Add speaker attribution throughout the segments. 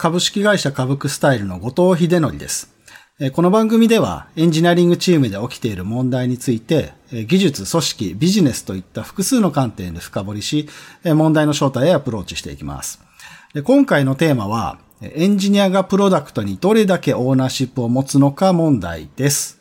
Speaker 1: 株式会社株クスタイルの後藤秀則です。この番組ではエンジニアリングチームで起きている問題について技術、組織、ビジネスといった複数の観点で深掘りし問題の正体へアプローチしていきます。今回のテーマはエンジニアがプロダクトにどれだけオーナーシップを持つのか問題です。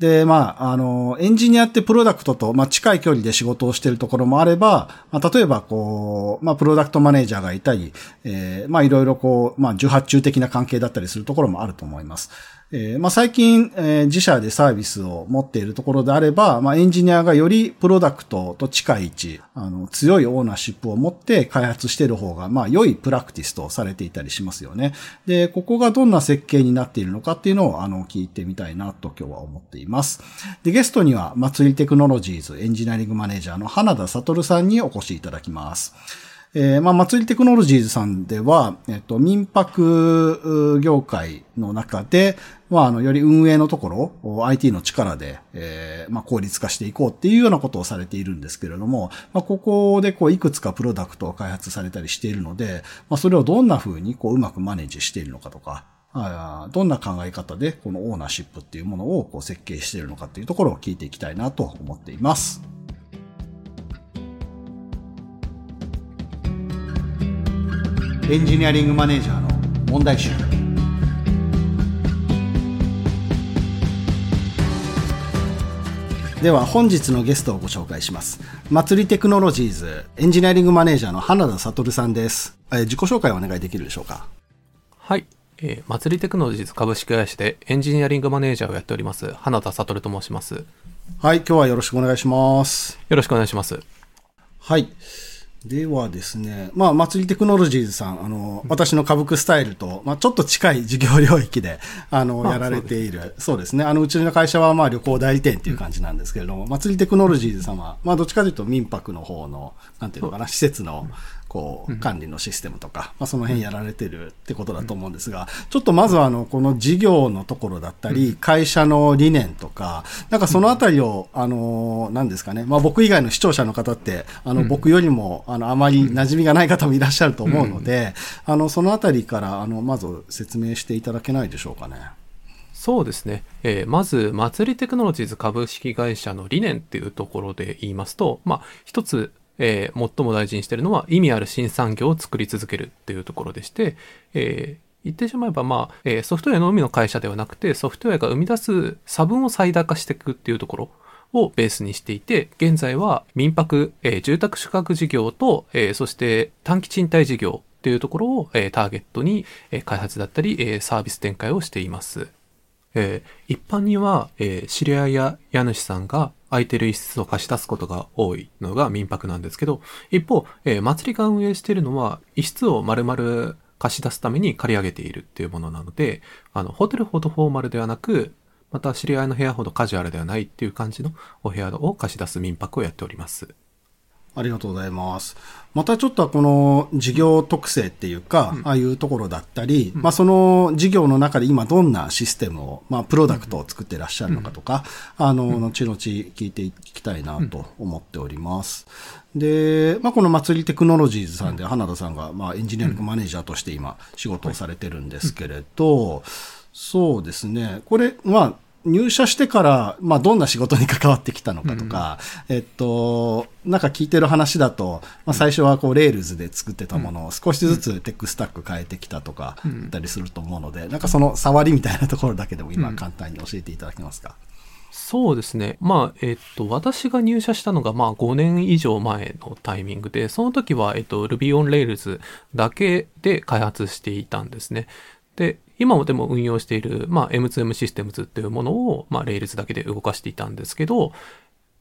Speaker 1: で、まあ、あの、エンジニアってプロダクトと、まあ、近い距離で仕事をしているところもあれば、まあ、例えば、こう、まあ、プロダクトマネージャーがいたり、えー、まあ、いろいろこう、まあ、受発注的な関係だったりするところもあると思います。えー、まあ、最近、えー、自社でサービスを持っているところであれば、まあ、エンジニアがよりプロダクトと近い位置、あの、強いオーナーシップを持って開発している方が、まあ、良いプラクティスとされていたりしますよね。で、ここがどんな設計になっているのかっていうのを、あの、聞いてみたいなと今日は思っています。で、ゲストには、祭りテクノロジーズエンジニアリングマネージャーの花田悟さんにお越しいただきます。えー、まあ、祭りテクノロジーズさんでは、えっと、民泊業界の中で、まあ、あの、より運営のところを、IT の力で、えー、まあ、効率化していこうっていうようなことをされているんですけれども、まあ、ここで、こう、いくつかプロダクトを開発されたりしているので、まあ、それをどんな風に、こう、うまくマネージしているのかとか、どんな考え方で、このオーナーシップっていうものを、こう、設計しているのかっていうところを聞いていきたいなと思っています。エンジニアリングマネージャーの問題集。では本日のゲストをご紹介します。祭りテクノロジーズエンジニアリングマネージャーの花田悟さんです、え自己紹介をお願いできるでしょうか？
Speaker 2: はい、えー、祭りテクノロジーズ株式会社でエンジニアリングマネージャーをやっております花田悟と申します。
Speaker 1: はい今日はよろしくお願いします。
Speaker 2: よろしくお願いします。
Speaker 1: はいではですね、まあ、祭りテクノロジーズさん、あの、私の株クスタイルと、まあ、ちょっと近い事業領域で、あの、やられている、そうですね。あの、うちの会社は、まあ、旅行代理店っていう感じなんですけれども、祭りテクノロジーズさんは、まあ、どっちかというと民泊の方の、なんていうのかな、施設の、こう、管理のシステムとか、まあ、その辺やられてるってことだと思うんですが、ちょっとまずは、あの、この事業のところだったり、会社の理念とか、なんかそのあたりを、あの、何ですかね、まあ、僕以外の視聴者の方って、あの、僕よりも、あの、あまり馴染みがない方もいらっしゃると思うので、あの、そのあたりから、あの、まず説明していただけないでしょうかね。
Speaker 2: そうですね。えー、まず、祭りテクノロジーズ株式会社の理念っていうところで言いますと、まあ、一つ、えー、最も大事にしているのは意味ある新産業を作り続けるっていうところでして、えー、言ってしまえば、まあ、えー、ソフトウェアのみの会社ではなくて、ソフトウェアが生み出す差分を最大化していくっていうところをベースにしていて、現在は民泊、えー、住宅宿泊事業と、えー、そして短期賃貸事業っていうところを、えー、ターゲットに、えー、開発だったり、えー、サービス展開をしています。えー、一般には、えー、知り合いや家主さんが空いてる一室を貸し出すことが多いのが民泊なんですけど、一方、えー、祭りが運営しているのは、一室を丸々貸し出すために借り上げているっていうものなので、あの、ホテルほどフォーマルではなく、また知り合いの部屋ほどカジュアルではないっていう感じのお部屋を貸し出す民泊をやっております。
Speaker 1: ありがとうございます。またちょっとこの事業特性っていうか、うん、ああいうところだったり、うん、まあその事業の中で今どんなシステムを、まあプロダクトを作ってらっしゃるのかとか、うん、あの、後々聞いていきたいなと思っております。で、まあこの祭りテクノロジーズさんで花田さんが、まあエンジニアリングマネージャーとして今仕事をされてるんですけれど、そうですね。これ、まあ、入社してから、まあ、どんな仕事に関わってきたのかとか、うん、えっと、なんか聞いてる話だと、まあ、最初はこう、 Rails で作ってたものを少しずつ tech stack 変えてきたとか、言ったりすると思うので、なんかその触りみたいなところだけでも今簡単に教えていただけますか、
Speaker 2: そうですね。まあ、えっと、私が入社したのが、まあ、5年以上前のタイミングで、その時は、えっと、Ruby on Rails だけで開発していたんですね。で、今もでも運用している、まあ、M2M システムズっていうものを、まあ、Rails だけで動かしていたんですけど、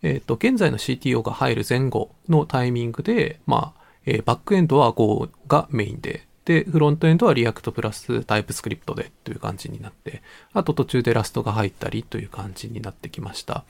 Speaker 2: えっ、ー、と、現在の CTO が入る前後のタイミングで、まあ、えー、バックエンドは Go がメインで、で、フロントエンドは React プラスタイプスクリプトでという感じになって、あと途中でラストが入ったりという感じになってきました。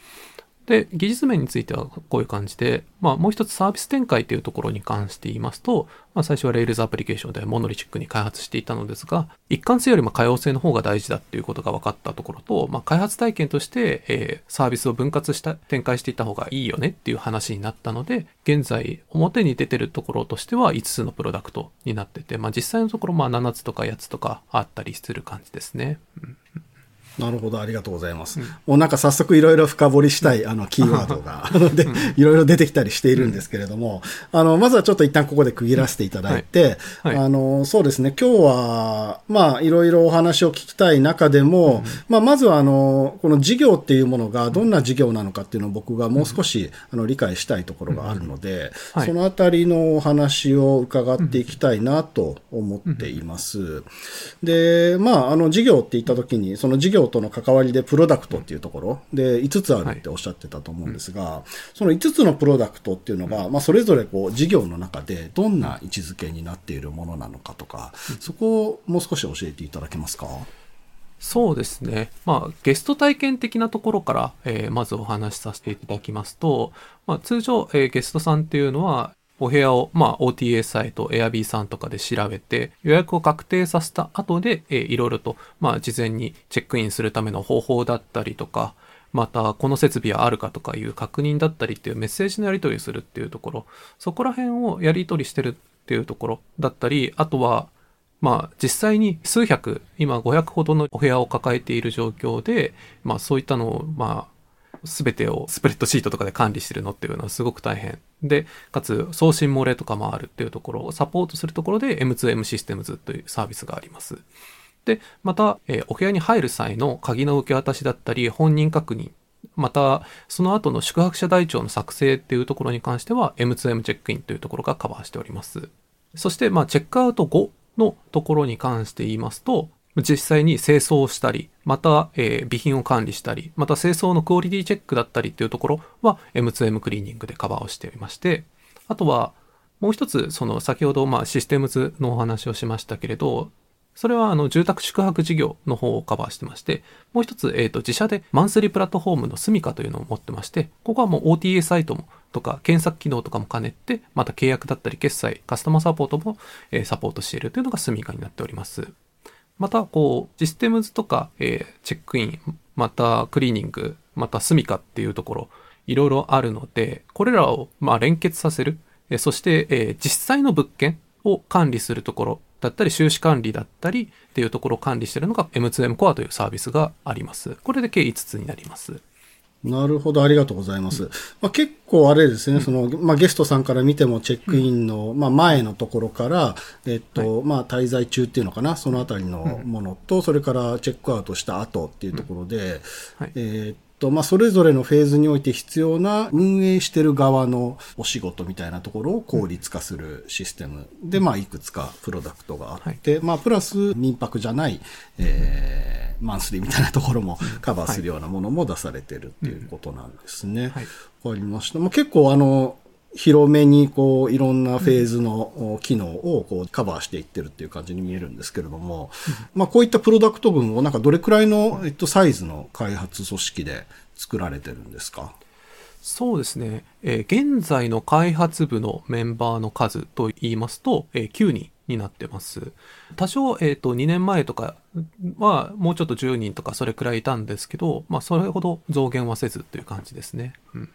Speaker 2: で、技術面についてはこういう感じで、まあもう一つサービス展開というところに関して言いますと、まあ最初は Rails アプリケーションでモノリチックに開発していたのですが、一貫性よりも可用性の方が大事だっていうことが分かったところと、まあ開発体験として、えー、サービスを分割した、展開していた方がいいよねっていう話になったので、現在表に出てるところとしては5つのプロダクトになってて、まあ実際のところまあ7つとか8つとかあったりする感じですね。うん
Speaker 1: なるほど、ありがとうございます。うん、もうなんか早速いろいろ深掘りしたい、あの、キーワードが、で、いろいろ出てきたりしているんですけれども、あの、まずはちょっと一旦ここで区切らせていただいて、はい。はい、あの、そうですね、今日は、まあ、いろいろお話を聞きたい中でも、うん、まあ、まずはあの、この事業っていうものがどんな事業なのかっていうのを僕がもう少し、あの、理解したいところがあるので、はい、そのあたりのお話を伺っていきたいなと思っています。で、まあ、あの、事業って言った時に、その事業との関わりでプロダクトっていうところ。で5つあるっておっしゃってたと思うんですが、はい、その5つのプロダクトっていうのが、まあ、それぞれこう事業の中でどんな位置づけになっているものなのかとか、そこをもう少し教えていただけますか？
Speaker 2: そうですね。まあ、ゲスト体験的なところから、えー、まずお話しさせていただきますと、まあ、通常、えー、ゲストさんっていうのは、お部屋を、まあ、OTA サイト、Airb さんとかで調べて、予約を確定させた後で、えー、いろいろと、まあ、事前にチェックインするための方法だったりとか、また、この設備はあるかとかいう確認だったりっていうメッセージのやり取りをするっていうところ、そこら辺をやり取りしてるっていうところだったり、あとは、まあ、実際に数百、今500ほどのお部屋を抱えている状況で、まあ、そういったのを、まあ、すべてをスプレッドシートとかで管理してるのっていうのはすごく大変。で、かつ送信漏れとかもあるっていうところをサポートするところで M2M システムズというサービスがあります。で、また、えー、お部屋に入る際の鍵の受け渡しだったり、本人確認、また、その後の宿泊者台帳の作成っていうところに関しては M2M チェックインというところがカバーしております。そして、まあ、チェックアウト後のところに関して言いますと、実際に清掃をしたり、また、えー、備品を管理したり、また清掃のクオリティチェックだったりっていうところは M2M クリーニングでカバーをしておりまして、あとはもう一つ、その先ほどまあシステムズのお話をしましたけれど、それはあの住宅宿泊事業の方をカバーしてまして、もう一つ、えっ、ー、と自社でマンスリープラットフォームのスミカというのを持ってまして、ここはもう OTA サイトもとか検索機能とかも兼ねて、また契約だったり決済、カスタマーサポートも、え、サポートしているというのがスミカになっております。また、こう、システムズとか、えー、チェックイン、またクリーニング、また住みかっていうところ、いろいろあるので、これらを、まあ、連結させる。えー、そして、えー、実際の物件を管理するところだったり、収支管理だったりっていうところを管理しているのが M2M コアというサービスがあります。これで計5つになります。
Speaker 1: なるほど、ありがとうございます。まあ、結構あれですね、その、まあ、ゲストさんから見てもチェックインの、まあ、前のところから、えっと、まあ、滞在中っていうのかな、そのあたりのものと、それからチェックアウトした後っていうところで、えっと、まあ、それぞれのフェーズにおいて必要な運営してる側のお仕事みたいなところを効率化するシステム。で、まあ、いくつかプロダクトがあって、まあ、プラス民泊じゃない、えーマンスリーみたいなところもカバーするようなものも出されてるっていうことなんですね。わ、はい、かりました。まあ、結構あの、広めにこういろんなフェーズの機能をこうカバーしていってるっていう感じに見えるんですけれども、まあこういったプロダクト群をなんかどれくらいの、えっと、サイズの開発組織で作られてるんですか？
Speaker 2: そうですね、えー、現在の開発部のメンバーの数といいますと、えー、9人になってます。多少、えっ、ー、と、2年前とかは、もうちょっと10人とかそれくらいいたんですけど、まあ、それほど増減はせずっていう感じですね。うん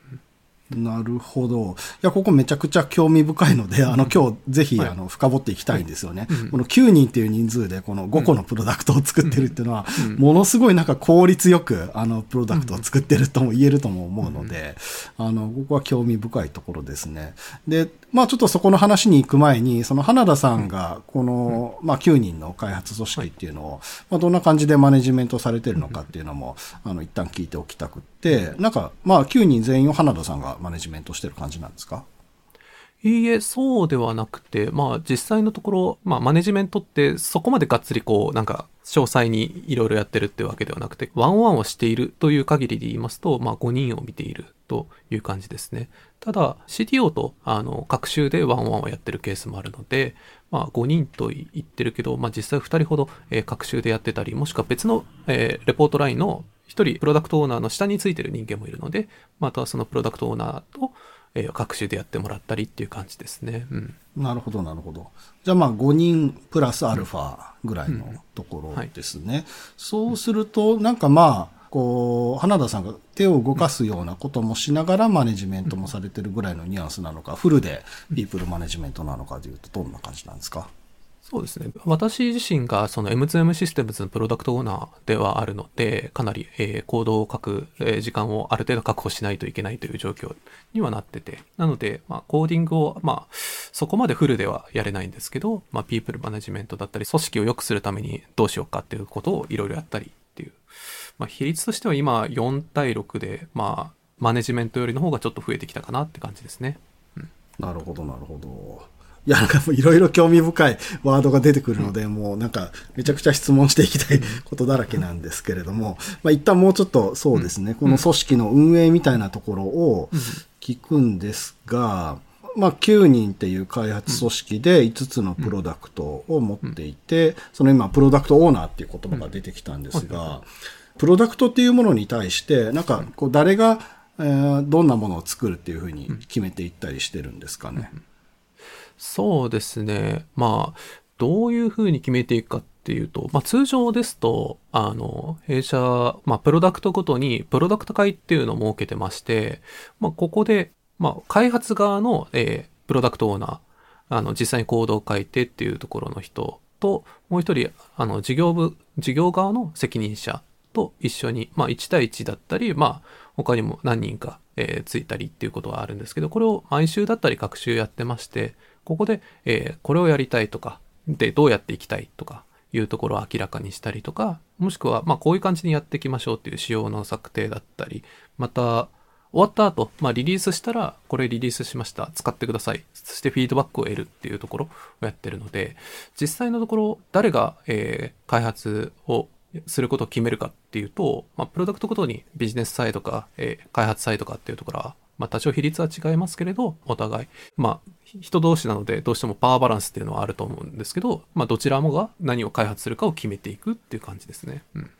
Speaker 1: なるほど。いや、ここめちゃくちゃ興味深いので、あの、今日ぜひ、あの、深掘っていきたいんですよね。この9人っていう人数で、この5個のプロダクトを作ってるっていうのは、ものすごいなんか効率よく、あの、プロダクトを作ってるとも言えるとも思うので、あの、ここは興味深いところですね。で、まあちょっとそこの話に行く前に、その花田さんが、この、まあ9人の開発組織っていうのを、まあどんな感じでマネジメントされてるのかっていうのも、あの、一旦聞いておきたくって、なんか、まあ9人全員を花田さんがマネジメントしてる感じなんですか？
Speaker 2: いいえ、そうではなくて、まあ実際のところ、まあマネジメントってそこまでがっつりこう、なんか詳細にいろいろやってるってわけではなくて、ワンワンをしているという限りで言いますと、まあ5人を見ているという感じですね。ただ CTO とあの各週でワンワンをやってるケースもあるので、まあ5人と言ってるけど、まあ実際2人ほど、えー、各週でやってたり、もしくは別の、えー、レポートラインの一人プロダクトオーナーの下についてる人間もいるので、またそのプロダクトオーナーと、えー、各種でやってもらったりっていう感じですね。うん。
Speaker 1: なるほど、なるほど。じゃあまあ5人プラスアルファぐらいのところですね。うんうんはい、そうすると、なんかまあ、こう、花田さんが手を動かすようなこともしながらマネジメントもされてるぐらいのニュアンスなのか、フルでピープルマネジメントなのかでいうとどんな感じなんですか？
Speaker 2: そうですね。私自身がその M2M システムズのプロダクトオーナーではあるので、かなり、えー、コードを書く、えー、時間をある程度確保しないといけないという状況にはなってて、なので、まあ、コーディングを、まあ、そこまでフルではやれないんですけど、まあ、ピープルマネジメントだったり、組織を良くするためにどうしようかっていうことをいろいろやったりっていう。まあ、比率としては今4対6で、まあ、マネジメントよりの方がちょっと増えてきたかなって感じですね。
Speaker 1: うん、なるほど、なるほど。いや、なんかもういろいろ興味深いワードが出てくるので、うん、もうなんかめちゃくちゃ質問していきたいことだらけなんですけれども、まあ一旦もうちょっとそうですね、うん、この組織の運営みたいなところを聞くんですが、まあ9人っていう開発組織で5つのプロダクトを持っていて、その今プロダクトオーナーっていう言葉が出てきたんですが、プロダクトっていうものに対して、なんかこう誰が、えー、どんなものを作るっていうふうに決めていったりしてるんですかね。
Speaker 2: そうですね。まあ、どういうふうに決めていくかっていうと、まあ通常ですと、あの、弊社、まあプロダクトごとにプロダクト会っていうのを設けてまして、まあここで、まあ開発側の、えー、プロダクトオーナー、あの、実際にコードを書いてっていうところの人と、もう一人、あの、事業部、事業側の責任者と一緒に、まあ1対1だったり、まあ他にも何人か、えー、ついたりっていうことはあるんですけど、これを毎週だったり各週やってまして、ここで、えー、これをやりたいとか、で、どうやっていきたいとか、いうところを明らかにしたりとか、もしくは、まあ、こういう感じにやっていきましょうっていう仕様の策定だったり、また、終わった後、まあ、リリースしたら、これリリースしました。使ってください。そしてフィードバックを得るっていうところをやってるので、実際のところ、誰が、えー、開発をすることを決めるかっていうと、まあ、プロダクトごとにビジネスサイドか、えー、開発サイドかっていうところは、まあ、多少比率は違いますけれど、お互い、まあ、人同士なのでどうしてもパワーバランスっていうのはあると思うんですけど、まあ、どちらもが何を開発するかを決めていくっていう感じですね。うん。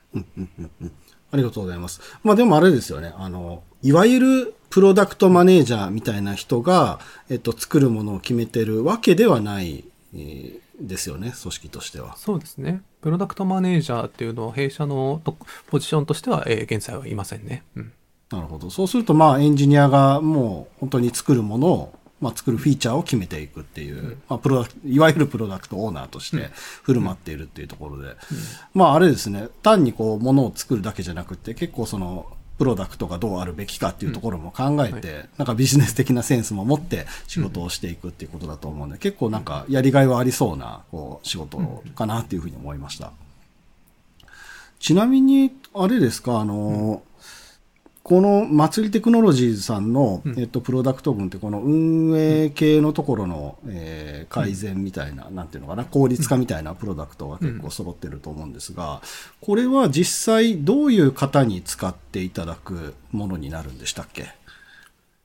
Speaker 1: ありがとうございます。まあでもあれですよね。あの、いわゆるプロダクトマネージャーみたいな人が、えっと、作るものを決めてるわけではない、えー、ですよね、組織としては。
Speaker 2: そうですね。プロダクトマネージャーっていうのは弊社のポジションとしては、えー、現在はいませんね。うん。
Speaker 1: なるほど。そうすると、まあ、エンジニアがもう本当に作るものをまあ、作るフィーチャーを決めていくっていう、うん、まあ、プロいわゆるプロダクトオーナーとして振る舞っているっていうところで、うん、まあ、あれですね、単にこう、ものを作るだけじゃなくて、結構その、プロダクトがどうあるべきかっていうところも考えて、うん。はい、なんかビジネス的なセンスも持って仕事をしていくっていうことだと思うんで、結構なんかやりがいはありそうな、こう、仕事かなっていうふうに思いました。ちなみに、あれですか、あの、この祭りテクノロジーズさんの、えっと、プロダクト群って、この運営系のところの、えー、改善みたいな、なんていうのかな、効率化みたいなプロダクトが結構揃ってると思うんですが、これは実際どういう方に使っていただくものになるんでしたっけ？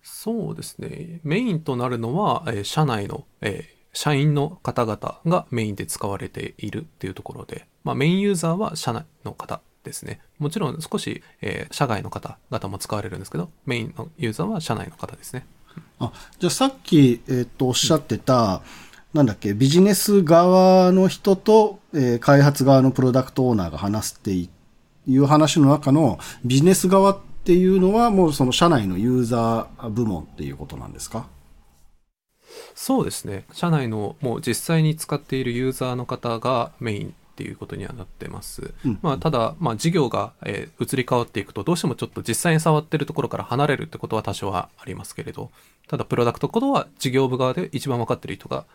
Speaker 2: そうですね。メインとなるのは、えー、社内の、えー、社員の方々がメインで使われているっていうところで、まあ、メインユーザーは社内の方ですね。もちろん少し、えー、社外の方々も使われるんですけど、メインのユーザーは社内の方ですね。
Speaker 1: あ、じゃあさっき、えっ、と、おっしゃってた、なんだっけ、ビジネス側の人と、えー、開発側のプロダクトオーナーが話すっていう話の中のビジネス側っていうのはもうその社内のユーザー部門っていうことなんですか？
Speaker 2: そうですね。社内のもう実際に使っているユーザーの方がメインっていうことにはなってます。うん、まあ、ただ、まあ、事業が、えー、移り変わっていくと、どうしてもちょっと実際に触ってるところから離れるってことは多少はありますけれど、ただ、プロダクトことは事業部側で一番分かってる人が、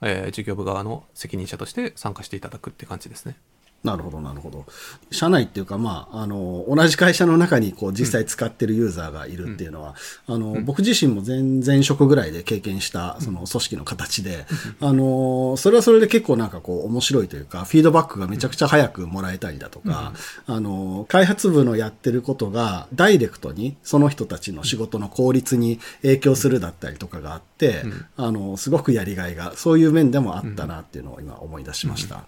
Speaker 2: えー、事業部側の責任者として参加していただくって感じですね。
Speaker 1: なるほど、なるほど。社内っていうか、まあ、あの、同じ会社の中に、こう、実際使ってるユーザーがいるっていうのは、うん、あの、うん、僕自身も前、前職ぐらいで経験した、その組織の形で、うん、あの、それはそれで結構なんかこう、面白いというか、フィードバックがめちゃくちゃ早くもらえたりだとか、あの、開発部のやってることが、ダイレクトに、その人たちの仕事の効率に影響するだったりとかがあって、あの、すごくやりがいが、そういう面でもあったなっていうのを今思い出しました。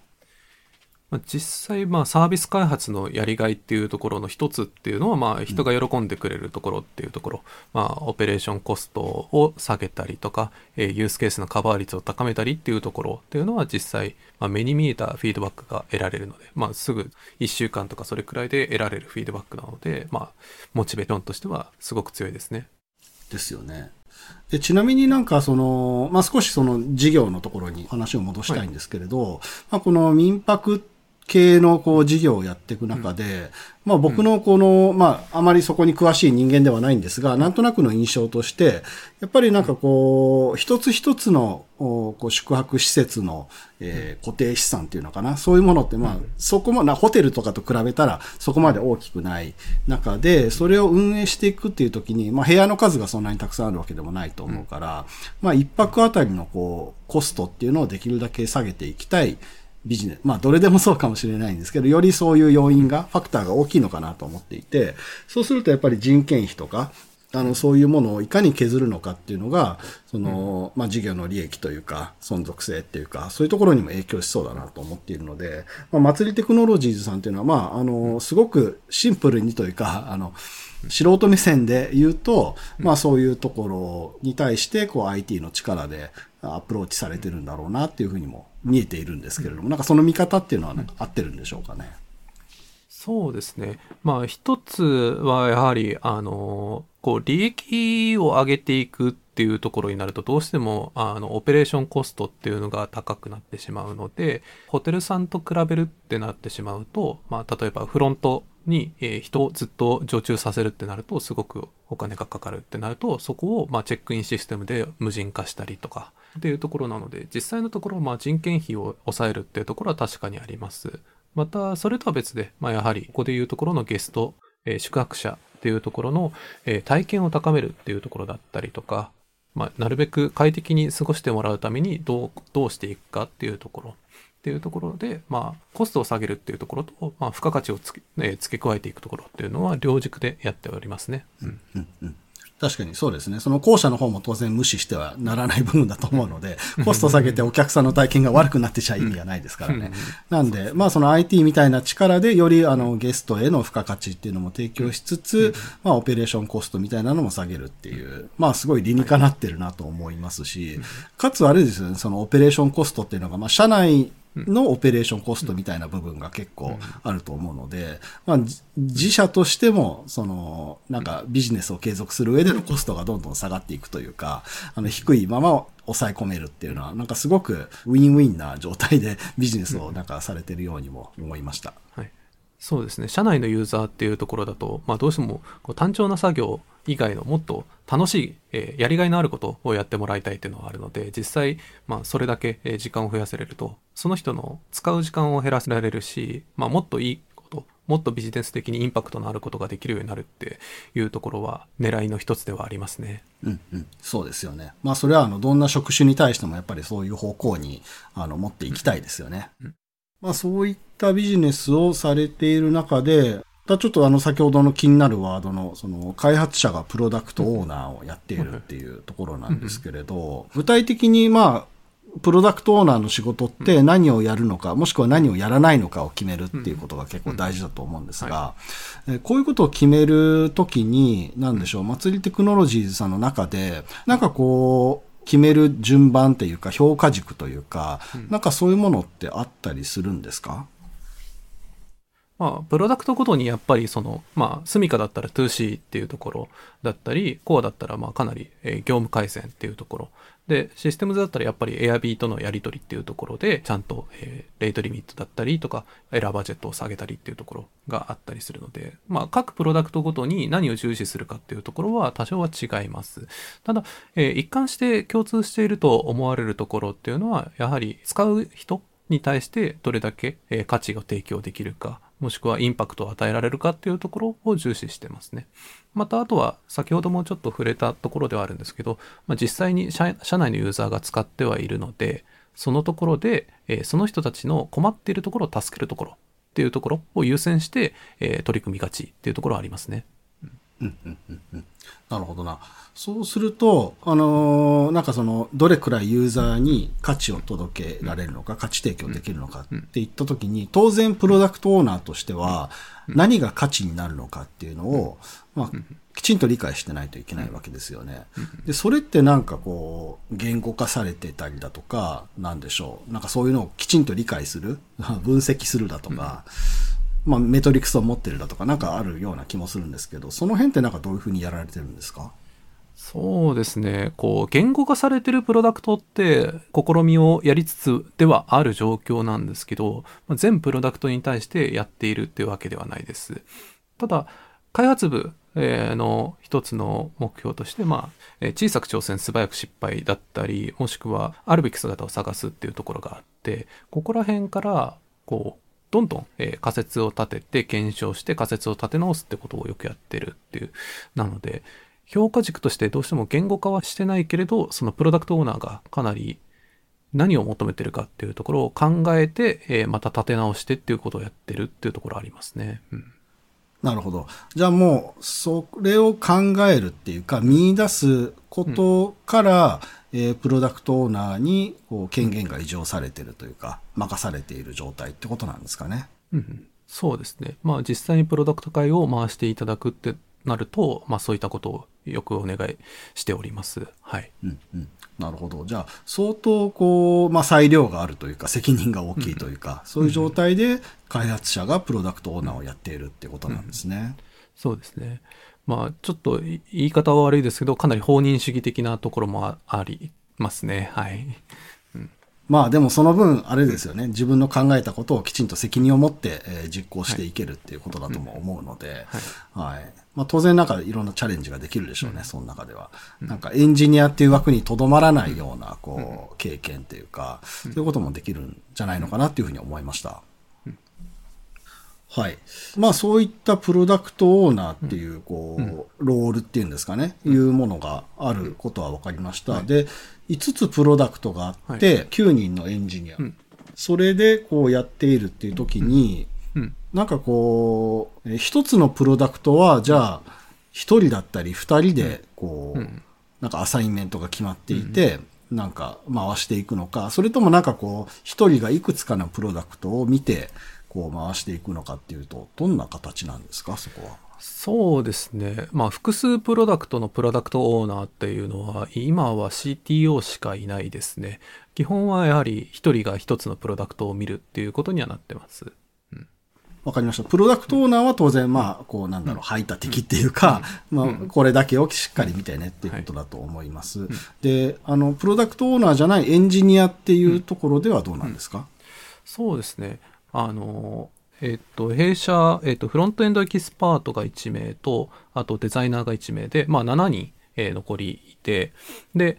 Speaker 2: まあ、実際、まあ、サービス開発のやりがいっていうところの一つっていうのは、まあ、人が喜んでくれるところっていうところ、うん、まあ、オペレーションコストを下げたりとか、えー、ユースケースのカバー率を高めたりっていうところっていうのは実際、まあ、目に見えたフィードバックが得られるので、まあ、すぐ1週間とかそれくらいで得られるフィードバックなので、まあ、モチベーションとしてはすごく強いですね。
Speaker 1: ですよね。でちなみになんかその、まあ、少しその事業のところに話を戻したいんですけれど、はい、まあ、この民泊系のこう事業をやっていく中で、うん、まあ僕のこの、まああまりそこに詳しい人間ではないんですが、なんとなくの印象として、やっぱりなんかこう、一つ一つのこう宿泊施設の、えー、固定資産っていうのかな、そういうものってまあそこもな、ホテルとかと比べたらそこまで大きくない中で、それを運営していくっていう時に、まあ部屋の数がそんなにたくさんあるわけでもないと思うから、まあ一泊あたりのこう、コストっていうのをできるだけ下げていきたい。ビジネス、まあどれでもそうかもしれないんですけど、よりそういう要因が、ファクターが大きいのかなと思っていて、そうするとやっぱり人件費とか、あの、そういうものをいかに削るのかっていうのが、その、まあ、事業の利益というか、存続性っていうか、そういうところにも影響しそうだなと思っているので、まあ、祭りテクノロジーズさんっていうのは、まあ、あの、すごくシンプルにというか、あの、素人目線で言うと、まあそういうところに対して、こう IT の力でアプローチされてるんだろうなっていうふうにも見えているんですけれども、なんかその見方っていうのはなんか合ってるんでしょうかね？
Speaker 2: そうですね。まあ一つはやはり、あの、こう利益を上げていくっていうところになるとどうしてもあのオペレーションコストっていうのが高くなってしまうのでホテルさんと比べるってなってしまうと、まあ、例えばフロントに、えー、人をずっと常駐させるってなるとすごくお金がかかるってなるとそこをまあチェックインシステムで無人化したりとかっていうところなので実際のところまあ人件費を抑えるっていうところは確かにあります。またそれとは別で、まあ、やはりここでいうところのゲスト、えー、宿泊者っていうところの、えー、体験を高めるっていうところだったりとか、まあ、なるべく快適に過ごしてもらうためにどう、どうしていくかっていうところっていうところで、まあ、コストを下げるっていうところと、まあ、付加価値を付け,、えー、付け加えていくところっていうのは両軸でやっておりますね。うん。うんうん
Speaker 1: 確かにそうですね。その後者の方も当然無視してはならない部分だと思うので、コスト下げてお客さんの体験が悪くなってちゃ意味がないですからね。なんで、まあその IT みたいな力でよりあのゲストへの付加価値っていうのも提供しつつ、まあオペレーションコストみたいなのも下げるっていう、まあすごい理にかなってるなと思いますし、かつあれですよね、そのオペレーションコストっていうのが、まあ社内のオペレーションコストみたいな部分が結構あると思うので、まあ、自社としても、その、なんかビジネスを継続する上でのコストがどんどん下がっていくというか、あの、低いまま抑え込めるっていうのは、なんかすごくウィンウィンな状態でビジネスをなんかされてるようにも思いました。
Speaker 2: はい。そうですね。社内のユーザーっていうところだと、まあどうしてもこう単調な作業以外のもっと楽しい、えー、やりがいのあることをやってもらいたいっていうのはあるので、実際、まあ、それだけ、え時間を増やせれると、その人の使う時間を減らせられるし、まあ、もっといいこと、もっとビジネス的にインパクトのあることができるようになるっていうところは、狙いの一つではありますね。
Speaker 1: うんうん。そうですよね。まあ、それは、あの、どんな職種に対してもやっぱりそういう方向に、あの、持っていきたいですよね。うん、まあ、そういったビジネスをされている中で、だちょっとあの先ほどの気になるワードのその開発者がプロダクトオーナーをやっているっていうところなんですけれど、具体的にまあ、プロダクトオーナーの仕事って何をやるのか、もしくは何をやらないのかを決めるっていうことが結構大事だと思うんですが、こういうことを決めるときに、なんでしょう、祭りテクノロジーズさんの中で、なんかこう、決める順番っていうか、評価軸というか、なんかそういうものってあったりするんですか？
Speaker 2: まあ、プロダクトごとにやっぱりその、まあ、スミカだったら 2C っていうところだったり、コアだったらまあかなり、え業務改善っていうところ。で、システムズだったらやっぱり Airb とのやり取りっていうところで、ちゃんと、えー、レートリミットだったりとか、エラーバジェットを下げたりっていうところがあったりするので、まあ、各プロダクトごとに何を重視するかっていうところは多少は違います。ただ、えー、一貫して共通していると思われるところっていうのは、やはり使う人に対してどれだけ、え価値が提供できるか。もしくはインパクトを与えられるかっていうところを重視してますね。また、あとは、先ほどもちょっと触れたところではあるんですけど、まあ、実際に社内のユーザーが使ってはいるので、そのところで、え、その人たちの困っているところを助けるところっていうところを優先して、え、取り組みがちっていうところはありますね。
Speaker 1: なるほどな。そうすると、あのーなんかその、どれくらいユーザーに価値を届けられるのか、価値提供できるのかって言ったときに、当然プロダクトオーナーとしては、何が価値になるのかっていうのを、まあ、きちんと理解してないといけないわけですよね。で、それってなんかこう、言語化されてたりだとか、なんでしょう。なんかそういうのをきちんと理解する、分析するだとか、まあ、メトリクスを持ってるだとか、なんかあるような気もするんですけど、その辺ってなんかどういうふうにやられてるんですか？
Speaker 2: そうですね。こう、言語化されてるプロダクトって、試みをやりつつではある状況なんですけど、まあ全プロダクトに対してやっているっていうわけではないです。ただ、開発部の一つの目標として、まあ、小さく挑戦、素早く失敗だったり、もしくは、あるべき姿を探すっていうところがあって、ここら辺から、こう、どんどん、えー仮説を立てて、検証して仮説を立て直すってことをよくやってるっていう。なので、評価軸としてどうしても言語化はしてないけれど、そのプロダクトオーナーがかなり何を求めてるかっていうところを考えて、えーまた立て直してっていうことをやってるっていうところありますね。うん。
Speaker 1: なるほど。じゃあもう、それを考えるっていうか、見出すことから、えープロダクトオーナーにこう権限が移譲されてるというか、任されている状態ってことなんですかね。
Speaker 2: うんうんそうですね。まあ実際にプロダクト会を回していただくってなると、まあそういったことをよくお願いしております。はい。
Speaker 1: うんうん。なるほど。じゃあ、相当こう、まあ裁量があるというか、責任が大きいというか、そういう状態で開発者がプロダクトオーナーをやっているってことなんですね。
Speaker 2: そうですね。まあちょっとい言い方は悪いですけど、かなり放任主義的なところもあありますね。はい。
Speaker 1: まあでもその分、あれですよね。自分の考えたことをきちんと責任を持って、えー実行していけるっていうことだとも思うので、はい。まあ当然なんかいろんなチャレンジができるでしょうね、その中では。なんかエンジニアっていう枠にとどまらないような、こう、経験っていうか、そういうこともできるんじゃないのかなっていうふうに思いました。はい。まあそういったプロダクトオーナーっていう、こう、ロールっていうんですかね、いうものがあることは分かりました。で、5つプロダクトがあって、9人のエンジニア。それでこうやっているっていう時に、
Speaker 2: うん。
Speaker 1: なんかこう、え一つのプロダクトは、じゃあ、一人だったり二人で、こう、
Speaker 2: うん。
Speaker 1: なんかアサインメントが決まっていて、なんか回していくのか、それともなんかこう、一人がいくつかのプロダクトを見て、こう回していくのかっていうと、どんな形なんですか、そこは。
Speaker 2: そうですね。まあ、複数プロダクトのプロダクトオーナーっていうのは、今は CTO しかいないですね。基本はやはり一人が一つのプロダクトを見るっていうことにはなってます。
Speaker 1: わかりました。プロダクトオーナーは当然、まあ、こう、なんだろう、排他的っていうか、まあ、これだけをしっかり見てねっていうことだと思います。で、あの、プロダクトオーナーじゃないエンジニアっていうところではどうなんですか、
Speaker 2: そうですね。あの、えっと、弊社、えっと、フロントエンドエキスパートが1名と、あとデザイナーが1名で、まあ7人、残りいて、で、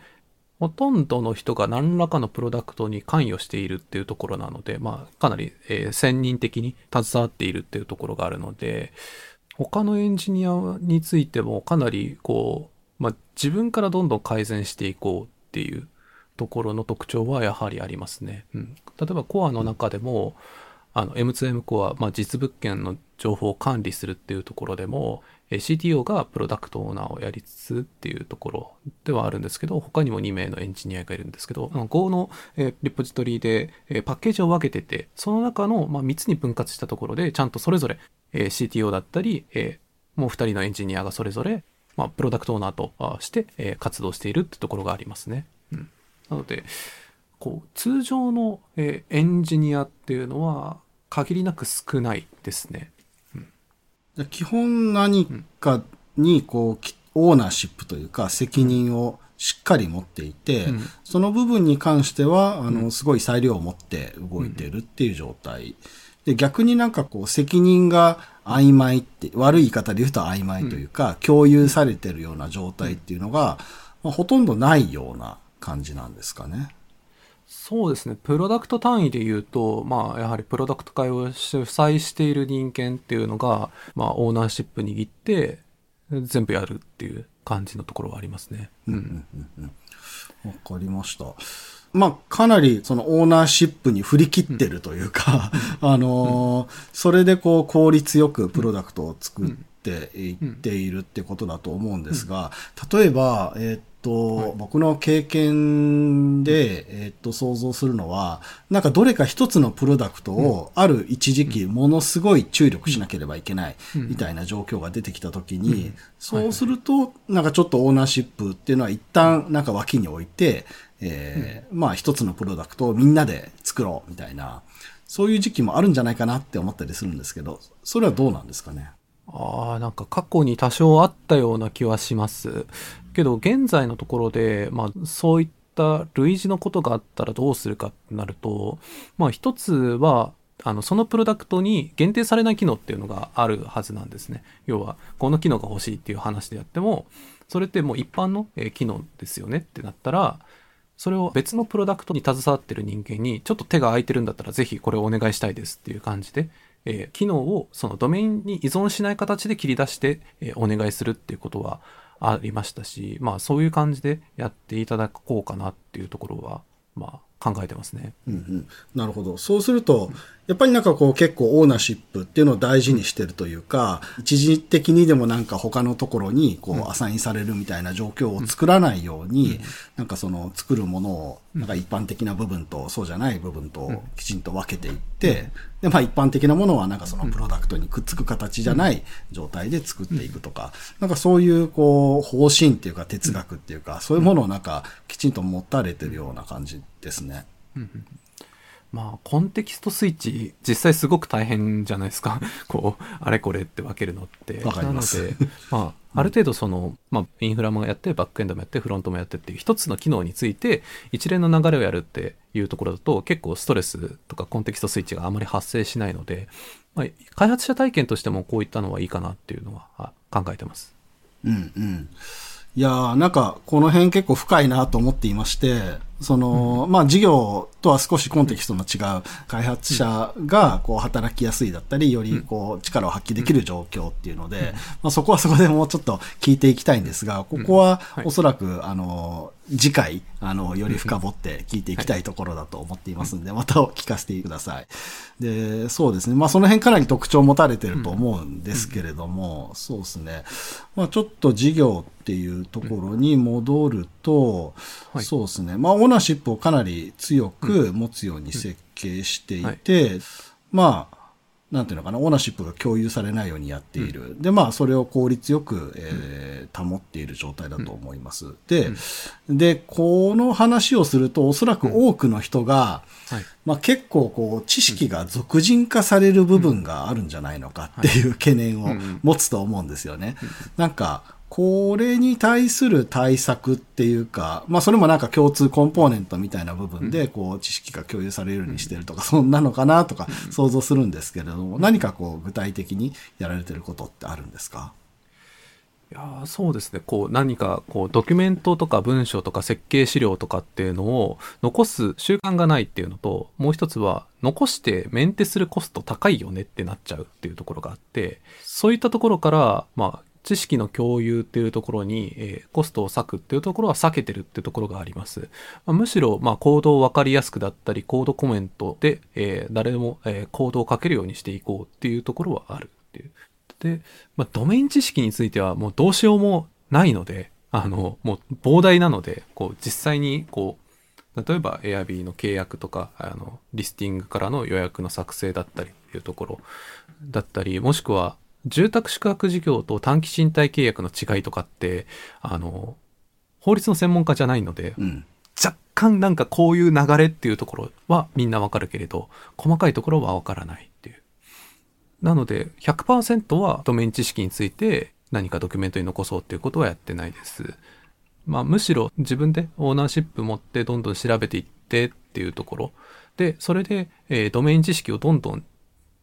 Speaker 2: ほとんどの人が何らかのプロダクトに関与しているっていうところなので、まあ、かなり、えー専任的に携わっているっていうところがあるので、他のエンジニアについてもかなり、こう、まあ、自分からどんどん改善していこうっていうところの特徴はやはりありますね。うん、例えばコアの中でも、あの M2M コア、まあ、実物件の情報を管理するっていうところでも、CTO がプロダクトオーナーをやりつつっていうところではあるんですけど、他にも2名のエンジニアがいるんですけど、Go の、リポジトリで、パッケージを分けてて、その中の、3つに分割したところで、ちゃんとそれぞれ、CTO だったり、もう2人のエンジニアがそれぞれ、ま、プロダクトオーナーとして、活動しているってところがありますね。うん、なので、こう通常の、エンジニアっていうのは限りなく少ないですね。
Speaker 1: じゃあ基本何かに、こう、きオーナーシップというか、責任をしっかり持っていて、
Speaker 2: うん
Speaker 1: その部分に関しては、あの、すごい裁量を持って動いているっていう状態。で、逆になんかこう、責任が曖昧って、悪い言い方で言うと曖昧というか、共有されてるような状態っていうのが、まあ、ほとんどないような感じなんですかね。
Speaker 2: そうですね。プロダクト単位で言うと、まあ、やはりプロダクト会を主催している人間っていうのが、まあ、オーナーシップ握って、全部やるっていう感じのところはありますね。うん。
Speaker 1: わかりました。まあ、かなりそのオーナーシップに振り切ってるというか、あのーそれでこう効率よくプロダクトを作って、いっているってことだと思うんですが、例えば、えーっと、
Speaker 2: はい。
Speaker 1: 僕の経験で、えーっと、想像するのは、なんかどれか一つのプロダクトを、ある一時期、ものすごい注力しなければいけない、みたいな状況が出てきたときに、そうすると、なんかちょっとオーナーシップっていうのは一旦、なんか脇に置いて、えーまあ一つのプロダクトをみんなで作ろう、みたいな、そういう時期もあるんじゃないかなって思ったりするんですけど、それはどうなんですかね？
Speaker 2: ああ、なんか過去に多少あったような気はします。けど、現在のところで、まあ、そういった類似のことがあったらどうするかってなると、まあ、一つは、あの、そのプロダクトに限定されない機能っていうのがあるはずなんですね。要は、この機能が欲しいっていう話でやっても、それってもう一般の機能ですよねってなったら、それを別のプロダクトに携わってる人間に、ちょっと手が空いてるんだったらぜひこれをお願いしたいですっていう感じで、えー機能をそのドメインに依存しない形で切り出して、えーお願いするっていうことはありましたし、まあそういう感じでやっていただこうかなっていうところは、まあ考えてますね。
Speaker 1: うんうん、なるほど。そうすると、やっぱりなんかこう結構オーナーシップっていうのを大事にしてるというか、一時的にでもなんか他のところにこうアサインされるみたいな状況を作らないように、なんかその作るものを、なんか一般的な部分とそうじゃない部分ときちんと分けていって、で、まあ一般的なものはなんかそのプロダクトにくっつく形じゃない状態で作っていくとか、なんかそういうこう方針っていうか哲学っていうか、そういうものをなんかきちんと持たれてるような感じですね。
Speaker 2: まあコンテキストスイッチ実際すごく大変じゃないですか。こう、あれこれって分けるのって。
Speaker 1: わかります
Speaker 2: なので、まあある程度その、まあインフラもやって、バックエンドもやって、フロントもやってっていう一つの機能について一連の流れをやるっていうところだと結構ストレスとかコンテキストスイッチがあまり発生しないので、まあ、開発者体験としてもこういったのはいいかなっていうのはあ考えてます。
Speaker 1: うんうん。いやーなんか、この辺結構深いなと思っていまして、その、まあ、事業とは少しコンテキストの違う開発者が、こう、働きやすいだったり、より、こう、力を発揮できる状況っていうので、まあ、そこはそこでもうちょっと聞いていきたいんですが、ここは
Speaker 2: はい。
Speaker 1: おそらく、あの、次回、あの、より深掘って聞いていきたいところだと思っていますんで、またお聞かせてください。で、そうですね。まあ、その辺かなり特徴を持たれてると思うんですけれども、そうですね。まあ、ちょっと事業っていうところに戻ると、
Speaker 2: はい。
Speaker 1: そうですね。まあ、オーナーシップをかなり強く持つように設計していて、まあ、なんていうのかな、オーナーシップが共有されないようにやっている。で、まあ、それを効率よく、えー保っている状態だと思います。で、で、この話をすると、おそらく多くの人が、
Speaker 2: はい。
Speaker 1: まあ、結構こう知識が俗人化される部分があるんじゃないのかっていう懸念を持つと思うんですよね。なんか、これに対する対策っていうか、まあそれもなんか共通コンポーネントみたいな部分で、こう知識が共有されるようにしてるとか、そんなのかなとか想像するんですけれども、何かこう具体的にやられてることってあるんですか？
Speaker 2: いやーそうですね。こう何かこうドキュメントとか文章とか設計資料とかっていうのを残す習慣がないっていうのと、もう一つは残してメンテするコスト高いよねってなっちゃうっていうところがあって、そういったところから、まあ知識の共有っていうところに、えーコストを割くっていうところは避けてるっていうところがあります。まあむしろ、まあ、コードを分かりやすくだったり、コードコメントで、えー誰でも、えーコードを書けるようにしていこうっていうところはあるっていう。で、まあ、ドメイン知識についてはもうどうしようもないので、あの、もう膨大なので、こう、実際に、こう、例えば Airb の契約とか、あの、リスティングからの予約の作成だったりっていうところだったり、もしくは、住宅宿泊事業と短期賃貸契約の違いとかって、あの、法律の専門家じゃないので、
Speaker 1: うん。
Speaker 2: 若干なんかこういう流れっていうところはみんなわかるけれど、細かいところはわからないっていう。なので、100%はドメイン知識について何かドキュメントに残そうっていうことはやってないです。まあむしろ自分でオーナーシップ持ってどんどん調べていってっていうところ。で、それで、えードメイン知識をどんどん、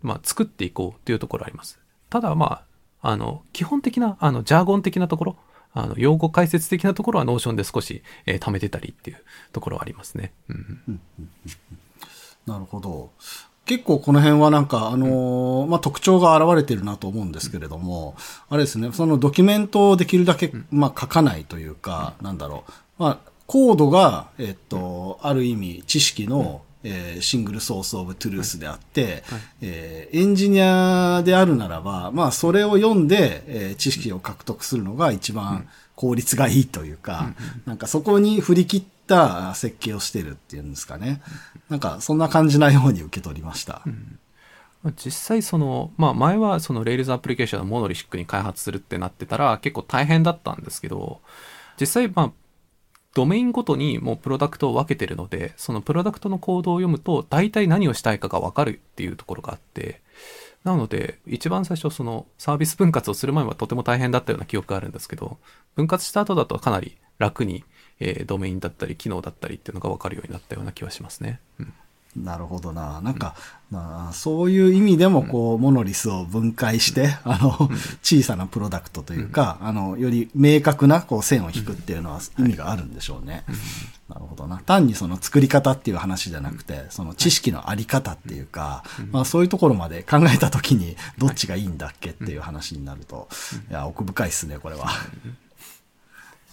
Speaker 2: まあ、作っていこうっていうところあります。ただまあ、あの、基本的な、あの、 jargon 的なところ、あの、用語解説的なところは Notion で少し、えー貯めてたりっていうところはありますね。うん。
Speaker 1: なるほど。結構この辺はなんか、あのーまあ、特徴が現れてるなと思うんですけれども、あれですね、そのドキュメントをできるだけ、まあ、書かないというか、なんだろう。まあ、コードが、えっと、ある意味、知識の、えー single source of truth であって、えーエンジニアであるならば、まあそれを読んで、えー知識を獲得するのが一番効率がいいというか、なんかそこに振り切った設計をしてるっていうんですかね。なんかそんな感じなように受け取りました。
Speaker 2: まあ実際その、まあ前はその Rails アプリケーションをモノリシックに開発するってなってたら結構大変だったんですけど、実際まあ、ドメインごとにもうプロダクトを分けてるので、そのプロダクトのコードを読むと大体何をしたいかが分かるっていうところがあって、なので、一番最初そのサービス分割をする前はとても大変だったような記憶があるんですけど、分割した後だとかなり楽に、えードメインだったり機能だったりっていうのが分かるようになったような気はしますね。うん
Speaker 1: なるほどな。なんか、まあ、そういう意味でも、こう、モノリスを分解して、あの、小さなプロダクトというか、あの、より明確な、こう、線を引くっていうのは意味があるんでしょうね。なるほどな。単にその作り方っていう話じゃなくて、その知識のあり方っていうか、まあそういうところまで考えたときに、どっちがいいんだっけっていう話になると、いや、奥深いっすね、これは。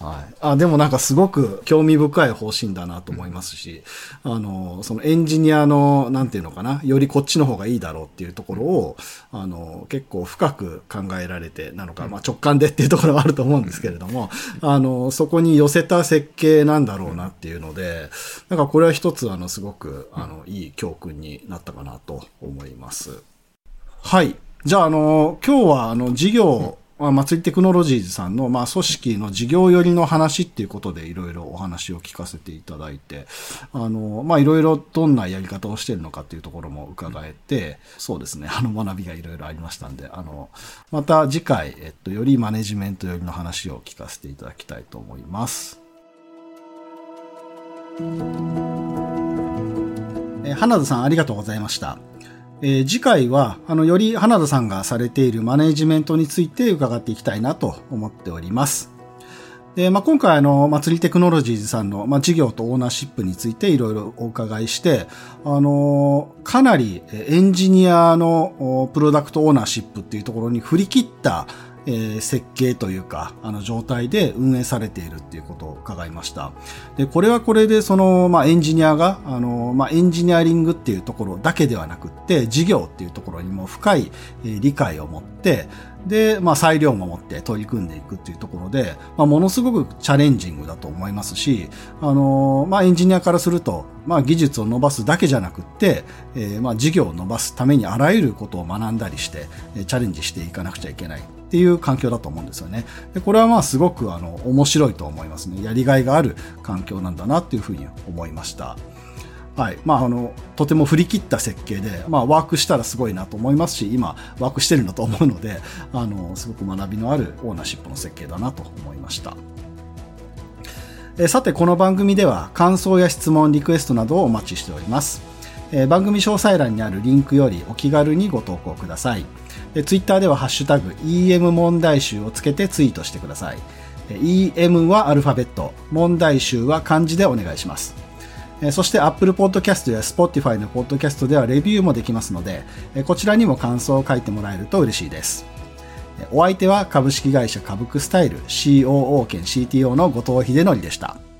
Speaker 1: はい。あ、でもなんかすごく興味深い方針だなと思いますし、あの、そのエンジニアの、なんていうのかな、よりこっちの方がいいだろうっていうところを、あの、結構深く考えられてなのか、まあ直感でっていうところはあると思うんですけれども、あの、そこに寄せた設計なんだろうなっていうので、なんかこれは一つ、あの、すごく、あの、いい教訓になったかなと思います。はい。じゃあ、あの、今日は、あの、事業、まあ、祭りテクノロジーズさんの、まあ、組織の事業寄りの話っていうことでいろいろお話を聞かせていただいて、あの、まあ、いろいろどんなやり方をしてるのかっていうところも伺えて、そうですね、あの、学びがいろいろありましたんで、あの、また次回、えっと、よりマネジメント寄りの話を聞かせていただきたいと思います。え花田さんありがとうございました。えー次回は、あの、より花田さんがされているマネジメントについて伺っていきたいなと思っております。で、まあ、今回あの、祭りテクノロジーズさんの、まあ、事業とオーナーシップについていろいろお伺いして、あの、かなりエンジニアのプロダクトオーナーシップっていうところに振り切った、えー設計というか、あの状態で運営されているっていうことを伺いました。で、これはこれでその、まあ、エンジニアが、あの、まあ、エンジニアリングっていうところだけではなくって、事業っていうところにも深い、えー理解を持って、で、まあ、裁量も持って取り組んでいくっていうところで、まあ、ものすごくチャレンジングだと思いますし、あの、まあ、エンジニアからすると、まあ、技術を伸ばすだけじゃなくって、えーまあ、事業を伸ばすためにあらゆることを学んだりして、チャレンジしていかなくちゃいけないっていう環境だと思うんですよね。でこれはまあすごくあの面白いと思いますね。やりがいがある環境なんだなっていうふうに思いました。はい。まあ、あの、とても振り切った設計で、まあ、ワークしたらすごいなと思いますし、今、ワークしてるんだと思うので、あの、すごく学びのあるオーナーシップの設計だなと思いました。えさて、この番組では感想や質問、リクエストなどをお待ちしております。え番組詳細欄にあるリンクよりお気軽にご投稿ください。え、ツイッターではハッシュタグ EM 問題集をつけてツイートしてください。EM はアルファベット、問題集は漢字でお願いします。そして Apple Podcast や Spotify の Podcast ではレビューもできますので、こちらにも感想を書いてもらえると嬉しいです。お相手は株式会社株クスタイル COO 兼 CTO の後藤秀則でした。